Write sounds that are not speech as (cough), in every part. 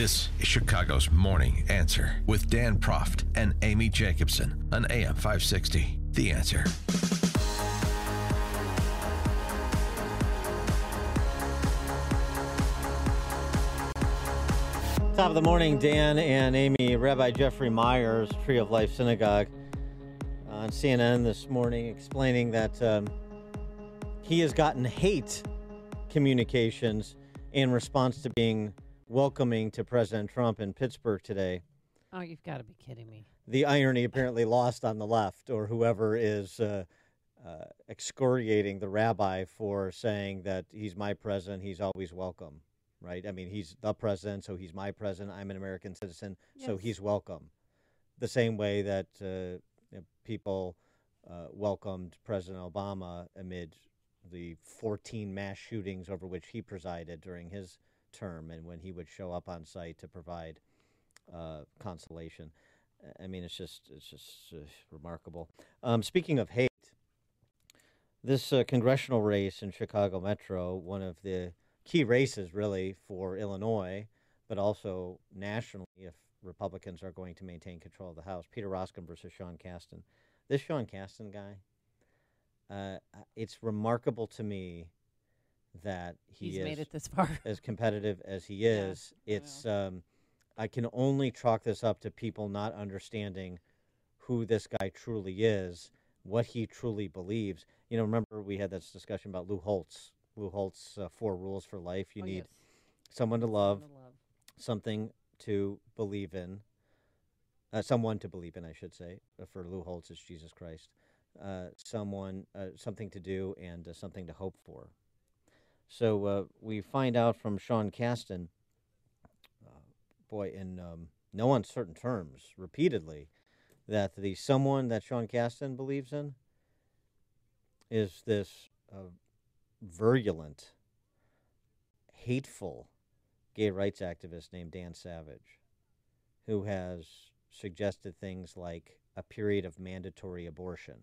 This is Chicago's Morning Answer with Dan Proft and Amy Jacobson on AM 560. The Answer. Top of the morning, Dan and Amy. Rabbi Jeffrey Myers, Tree of Life Synagogue, on CNN this morning, explaining that um, he has gotten hate communications in response to being welcoming to President Trump in Pittsburgh today. Oh, you've got to be kidding me. The irony apparently lost on the left, or whoever is uh, uh, excoriating the rabbi for saying that he's my president, he's always welcome, right? I mean, he's the president, so he's my president. I'm an American citizen, so he's welcome. The same way that uh, people uh, welcomed President Obama amid the 14 mass shootings over which he presided during his term and when he would show up on site to provide uh, consolation. I mean, it's just it's just uh, remarkable. Um, speaking of hate, this uh, congressional race in Chicago Metro, one of the key races really for Illinois, but also nationally, if Republicans are going to maintain control of the House. Peter Roskam versus Sean Casten. This Sean Casten guy, uh, it's remarkable to me that he He's is made it this far. (laughs) as competitive as he Yeah, is, it's um, I can only chalk this up to people not understanding who this guy truly is, what he truly believes. You know, remember we had this discussion about Lou Holtz. Lou Holtz' uh, four rules for life. You Oh, need yes. someone to love, Someone to love. something to believe in, uh, someone to believe in, I should say. Uh, For Lou Holtz, it's Jesus Christ. Uh, someone, uh, something to do, and uh, something to hope for. So uh, we find out from Sean Casten, uh, boy, in um, no uncertain terms, repeatedly, that the someone that Sean Casten believes in is this uh, virulent, hateful gay rights activist named Dan Savage, who has suggested things like a period of mandatory abortion.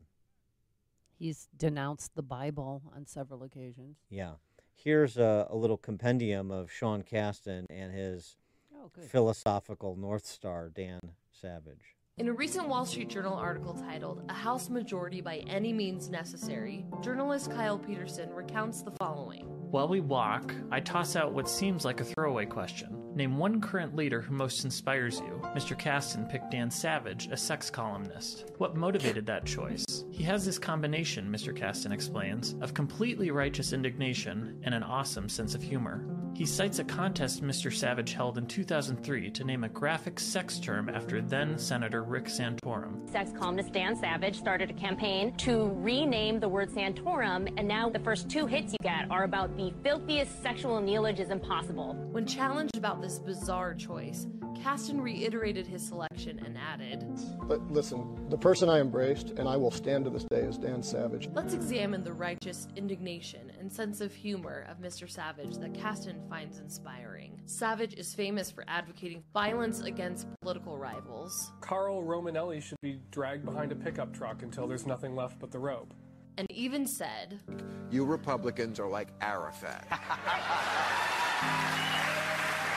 He's denounced the Bible on several occasions. Yeah. Here's a, a little compendium of Sean Casten and his Oh, philosophical North Star, Dan Savage. In a recent Wall Street Journal article titled A House Majority by Any Means Necessary, journalist Kyle Peterson recounts the following. While we walk, I toss out what seems like a throwaway question. Name one current leader who most inspires you. Mr. Casten picked Dan Savage, a sex columnist. What motivated that choice? He has this combination, Mr. Casten explains, of completely righteous indignation and an awesome sense of humor. He cites a contest Mr. Savage held in 2003 to name a graphic sex term after then Senator Rick Santorum. Sex columnist Dan Savage started a campaign to rename the word Santorum, and now the first two hits you get are about the filthiest sexual neologism possible. When challenged about this bizarre choice, Casten reiterated his selection and added, But listen, the person I embraced and I will stand to this day is Dan Savage. Let's examine the righteous indignation and sense of humor of Mr. Savage that Casten finds inspiring. Savage is famous for advocating violence against political rivals, Carl Romanelli should be dragged behind a pickup truck until there's nothing left but the rope. and even said, You Republicans are like Arafat. (laughs)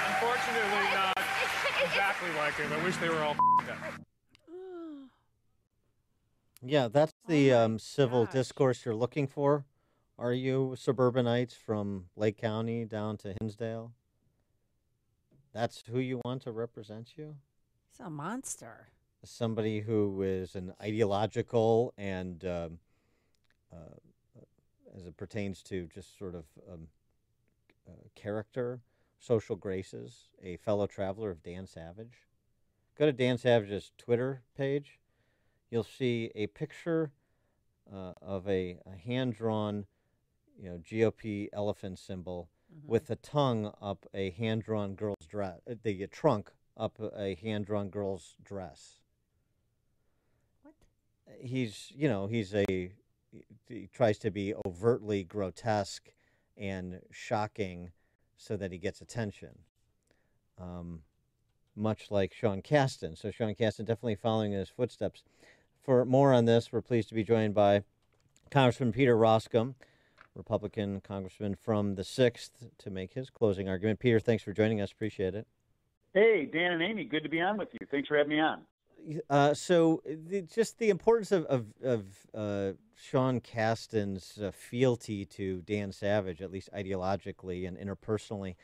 Unfortunately, not exactly like him. I wish they were all dead. (sighs) Yeah, that's the um, civil gosh. discourse you're looking for. Are you suburbanites from Lake County down to Hinsdale? That's who you want to represent you? He's a monster. Somebody who is an ideological and, um, uh, as it pertains to just sort of um, uh, character, social graces, a fellow traveler of Dan Savage. Go to Dan Savage's Twitter page. You'll see a picture uh, of a, a hand-drawn, you know, GOP elephant symbol with the tongue up a hand-drawn girl's dress, uh, the trunk up a hand-drawn girl's dress. What? He's, you know, he's a he tries to be overtly grotesque and shocking so that he gets attention. Um, much like Sean Casten. So Sean Casten definitely following in his footsteps. For more on this, we're pleased to be joined by Congressman Peter Roskam, Republican congressman from the 6th, to make his closing argument. Peter, thanks for joining us. Appreciate it. Hey, Dan and Amy, good to be on with you. Thanks for having me on. Uh, so, the, just the importance of of, of uh, Sean Casten's uh, fealty to Dan Savage, at least ideologically and interpersonally.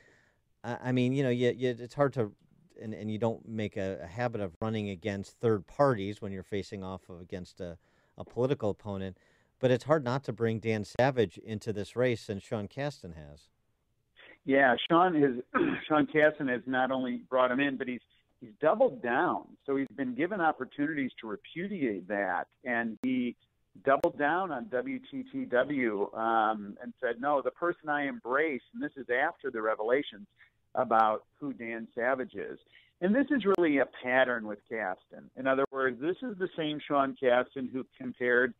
I, I mean, you know, you, you, it's hard to, and, and you don't make a, a, habit of running against third parties when you're facing off of, against a, a political opponent. But it's hard not to bring Dan Savage into this race, and Sean Casten has. Yeah, Sean has Sean Casten has not only brought him in, but he's he's doubled down. So he's been given opportunities to repudiate that, and he doubled down on WTTW um, and said, "No, the person I embrace," and this is after the revelations about who Dan Savage is. And this is really a pattern with Casten. In other words, this is the same Sean Casten who compared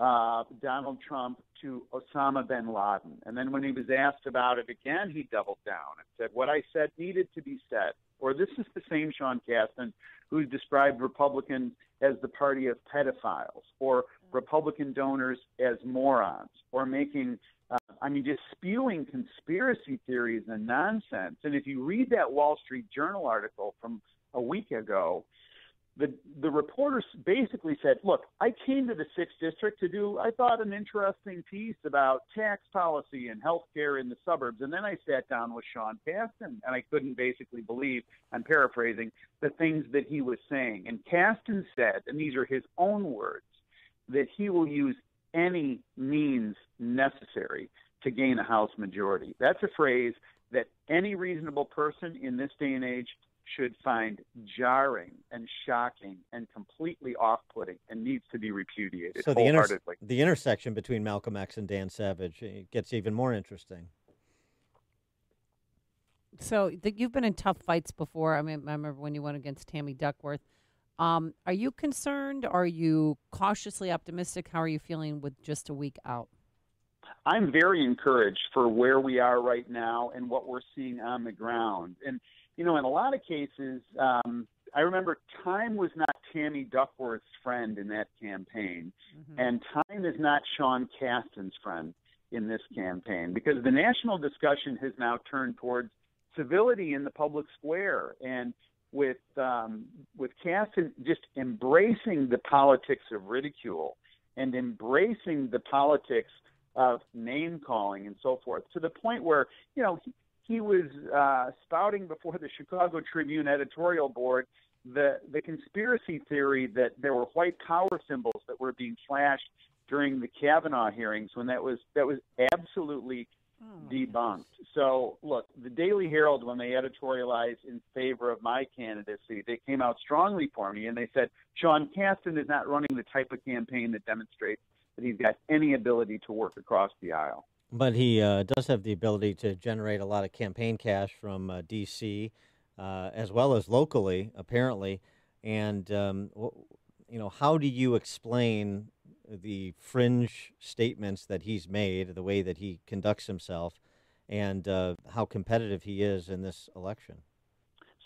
uh, Donald Trump to Osama bin Laden. And then when he was asked about it again, he doubled down and said, What I said needed to be said. Or this is the same Sean Casten who described Republicans as the party of pedophiles, or Republican donors as morons, or making, uh, I mean, just spewing conspiracy theories and nonsense. And if you read that Wall Street Journal article from a week ago, the the reporters basically said, "Look, I came to the sixth district to do, I thought, an interesting piece about tax policy and health care in the suburbs, and then I sat down with Sean Casten, and I couldn't basically believe, I'm paraphrasing, the things that he was saying. And Casten said, and these are his own words, that he will use any means necessary to gain a House majority. That's a phrase that any reasonable person in this day and age should find jarring and shocking and completely off-putting and needs to be repudiated so the, inter- the intersection between Malcolm X and Dan Savage gets even more interesting. So the, you've been in tough fights before. I mean, I remember when you went against Tammy Duckworth. Um, are you concerned? Are you cautiously optimistic? How are you feeling with just a week out? I'm very encouraged for where we are right now and what we're seeing on the ground. And you know, in a lot of cases, um, I remember time was not Tammy Duckworth's friend in that campaign, mm-hmm. and time is not Sean Casten's friend in this campaign because the national discussion has now turned towards civility in the public square and with um, with Casten just embracing the politics of ridicule and embracing the politics of name calling and so forth to the point where you know he was uh, spouting before the Chicago Tribune editorial board the the conspiracy theory that there were white power symbols that were being flashed during the Kavanaugh hearings when that was that was absolutely oh debunked. Goodness. So look, the Daily Herald when they editorialized in favor of my candidacy, they came out strongly for me and they said Sean Casten is not running the type of campaign that demonstrates that he's got any ability to work across the aisle. But he uh, does have the ability to generate a lot of campaign cash from uh, D.C. Uh, as well as locally, apparently. And um, you know, how do you explain the fringe statements that he's made, the way that he conducts himself, and uh, how competitive he is in this election?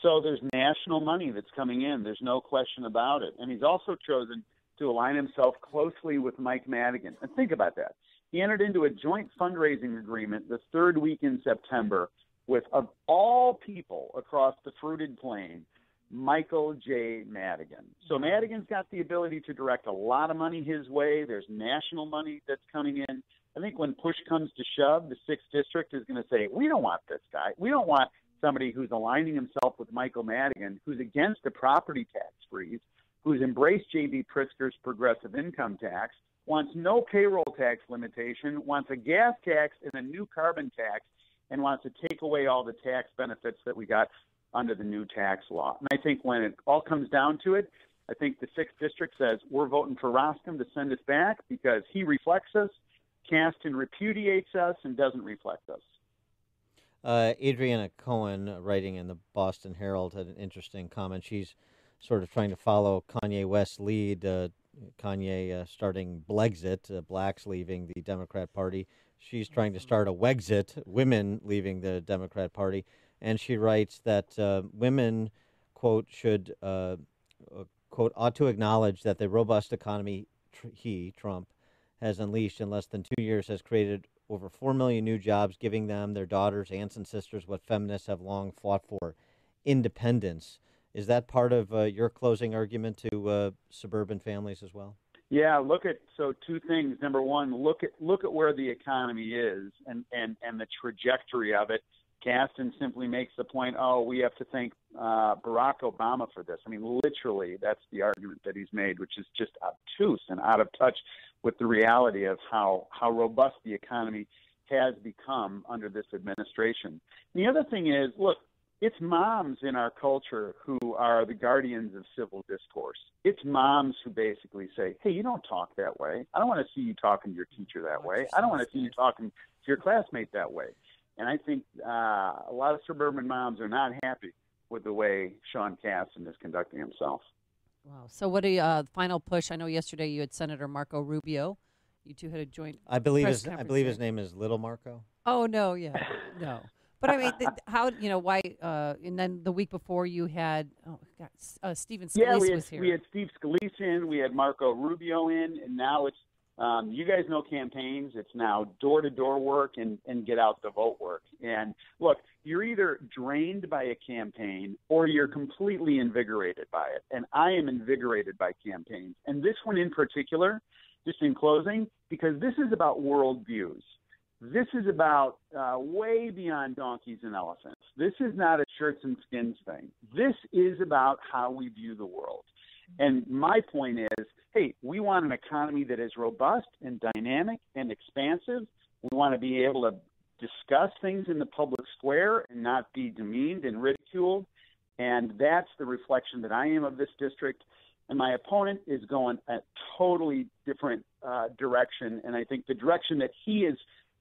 So there's national money that's coming in. There's no question about it. And he's also chosen to align himself closely with Mike Madigan. And think about that. He entered into a joint fundraising agreement the third week in September with, of all people across the fruited plain, Michael J. Madigan. So Madigan's got the ability to direct a lot of money his way. There's national money that's coming in. I think when push comes to shove, the sixth district is going to say, "We don't want this guy. We don't want somebody who's aligning himself with Michael Madigan, who's against the property tax freeze, who's embraced J.B. Pritzker's progressive income tax, wants no payroll tax limitation, wants a gas tax and a new carbon tax, and wants to take away all the tax benefits that we got under the new tax law. And I think when it all comes down to it, I think the sixth district says we're voting for Roskam to send us back because he reflects us. Casten repudiates us and doesn't reflect us. Uh, Adriana Cohen, writing in the Boston Herald, had an interesting comment. She's sort of trying to follow Kanye West's lead uh, Kanye uh, starting Blexit, uh, blacks leaving the Democrat Party. She's trying to start a Wexit, women leaving the Democrat Party. And she writes that uh, women, quote, should, uh, uh, quote, ought to acknowledge that the robust economy tr- he, Trump, has unleashed in less than two years has created over 4 million new jobs, giving them, their daughters, aunts, and sisters what feminists have long fought for independence. Is that part of uh, your closing argument to uh, suburban families as well? Yeah, look at so two things. Number one, look at look at where the economy is and and and the trajectory of it. Casten simply makes the point, oh, we have to thank uh, Barack Obama for this. I mean, literally, that's the argument that he's made, which is just obtuse and out of touch with the reality of how how robust the economy has become under this administration. And the other thing is, look, it's moms in our culture who are the guardians of civil discourse. It's moms who basically say, "Hey, you don't talk that way. I don't want to see you talking to your teacher that way. I don't want to see you talking to your classmate that way." And I think uh, a lot of suburban moms are not happy with the way Sean Casten is conducting himself. Wow. So, what a uh, final push? I know yesterday you had Senator Marco Rubio. You two had a joint. I believe press his I believe his name is Little Marco. Oh no, yeah, no. But I mean, th- how you know why? Uh, and then the week before you had oh God, uh, Stephen Scalise yeah, we had, was here. we had Steve Scalise in, we had Marco Rubio in, and now it's um, you guys know campaigns. It's now door to door work and, and get out the vote work. And look, you're either drained by a campaign or you're completely invigorated by it. And I am invigorated by campaigns. And this one in particular, just in closing, because this is about worldviews. This is about uh, way beyond donkeys and elephants. This is not a shirts and skins thing. This is about how we view the world. And my point is hey, we want an economy that is robust and dynamic and expansive. We want to be able to discuss things in the public square and not be demeaned and ridiculed. And that's the reflection that I am of this district. And my opponent is going a totally different uh, direction. And I think the direction that he is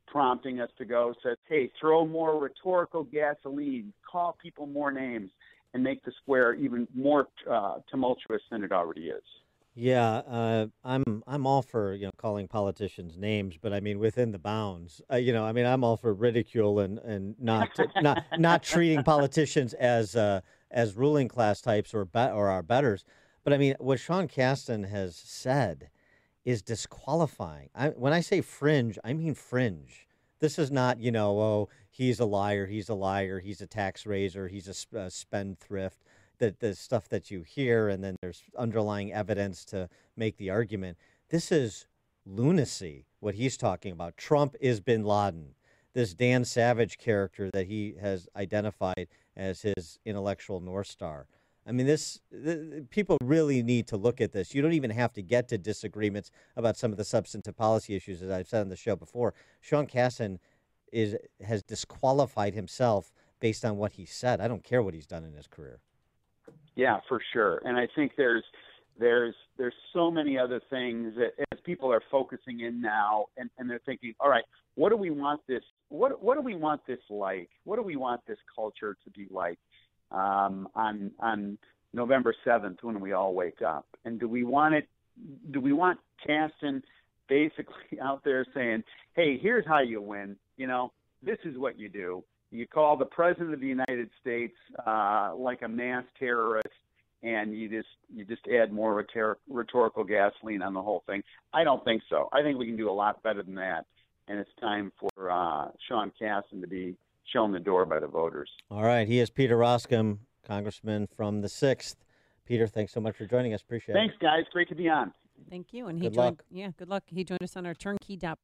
prompting us to go says, hey, throw more rhetorical gasoline, call people more names, and make the square even more uh, tumultuous than it already is. Yeah, uh, I'm I'm all for you know calling politicians names, but I mean within the bounds. Uh, you know, I mean I'm all for ridicule and and not not not treating politicians as uh, as ruling class types or be- or our betters. But I mean, what Sean Casten has said is disqualifying. I, when I say fringe, I mean fringe. This is not you know oh he's a liar, he's a liar, he's a tax raiser, he's a, a uh, spendthrift the, the stuff that you hear, and then there's underlying evidence to make the argument. This is lunacy, what he's talking about. Trump is bin Laden. This Dan Savage character that he has identified as his intellectual North Star. I mean, this the, people really need to look at this. You don't even have to get to disagreements about some of the substantive policy issues, as I've said on the show before. Sean Casten is has disqualified himself based on what he said. I don't care what he's done in his career. Yeah, for sure. And I think there's there's there's so many other things that as people are focusing in now and, and they're thinking, all right, what do we want this what what do we want this like? What do we want this culture to be like um, on on November seventh when we all wake up? And do we want it do we want Casten basically (laughs) out there saying, Hey, here's how you win, you know, this is what you do you call the president of the United States uh, like a mass terrorist, and you just you just add more rhetor- rhetorical gasoline on the whole thing. I don't think so. I think we can do a lot better than that, and it's time for uh, Sean Casten to be shown the door by the voters. All right, he is Peter Roskam, congressman from the sixth. Peter, thanks so much for joining us. Appreciate Thanks, it. Thanks, guys. Great to be on. Thank you. And he Good joined. luck. Yeah, good luck. He joined us on our turnkey.pro